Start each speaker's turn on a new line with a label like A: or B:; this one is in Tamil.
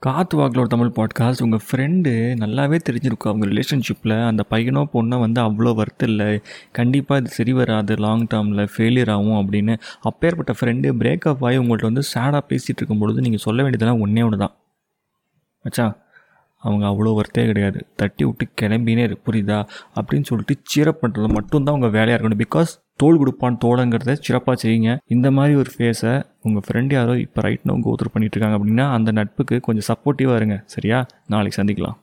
A: காத்து வாக்கில் ஒரு தமிழ் பாட்காஸ்ட் உங்கள் ஃப்ரெண்டு நல்லாவே தெரிஞ்சிருக்கும். அவங்க ரிலேஷன்ஷிப்பில் அந்த பையனோ பொண்ணோ வந்து அவ்வளோ வர்த்து இல்லை. கண்டிப்பாக இது சரி வராது. லாங் டேர்மில் ஃபெயிலியர் ஆகும் அப்படின்னு அப்பேற்பட்ட ஃப்ரெண்டு பிரேக்கப் ஆகி உங்கள்கிட்ட வந்து சேடாக பேசிகிட்டு இருக்கும் பொழுது நீங்கள் சொல்ல வேண்டியதெல்லாம் ஒன்றே ஒன்று தான். மச்சான் அவங்க அவ்வளோ ஒர்த்தே கிடையாது. தட்டி விட்டு கிளம்பினே புரியுதா? அப்படின்னு சொல்லிட்டு சீரப் பண்ணுறது மட்டும்தான் உங்கள் வேலையாக இருக்கணும். பிகாஸ் தோல் கொடுப்பான் தோலங்கிறத சிறப்பாக செய்யுங்க. இந்த மாதிரி ஒரு ஃபேஸை உங்கள் ஃப்ரெண்ட் யாரோ இப்போ ரைட் நோங்க கோத்ரூ பண்ணிட்டு இருக்காங்க அப்படின்னா அந்த நட்புக்கு கொஞ்சம் சப்போர்ட்டிவாக இருங்க. சரியா? நாளைக்கு சந்திக்கலாம்.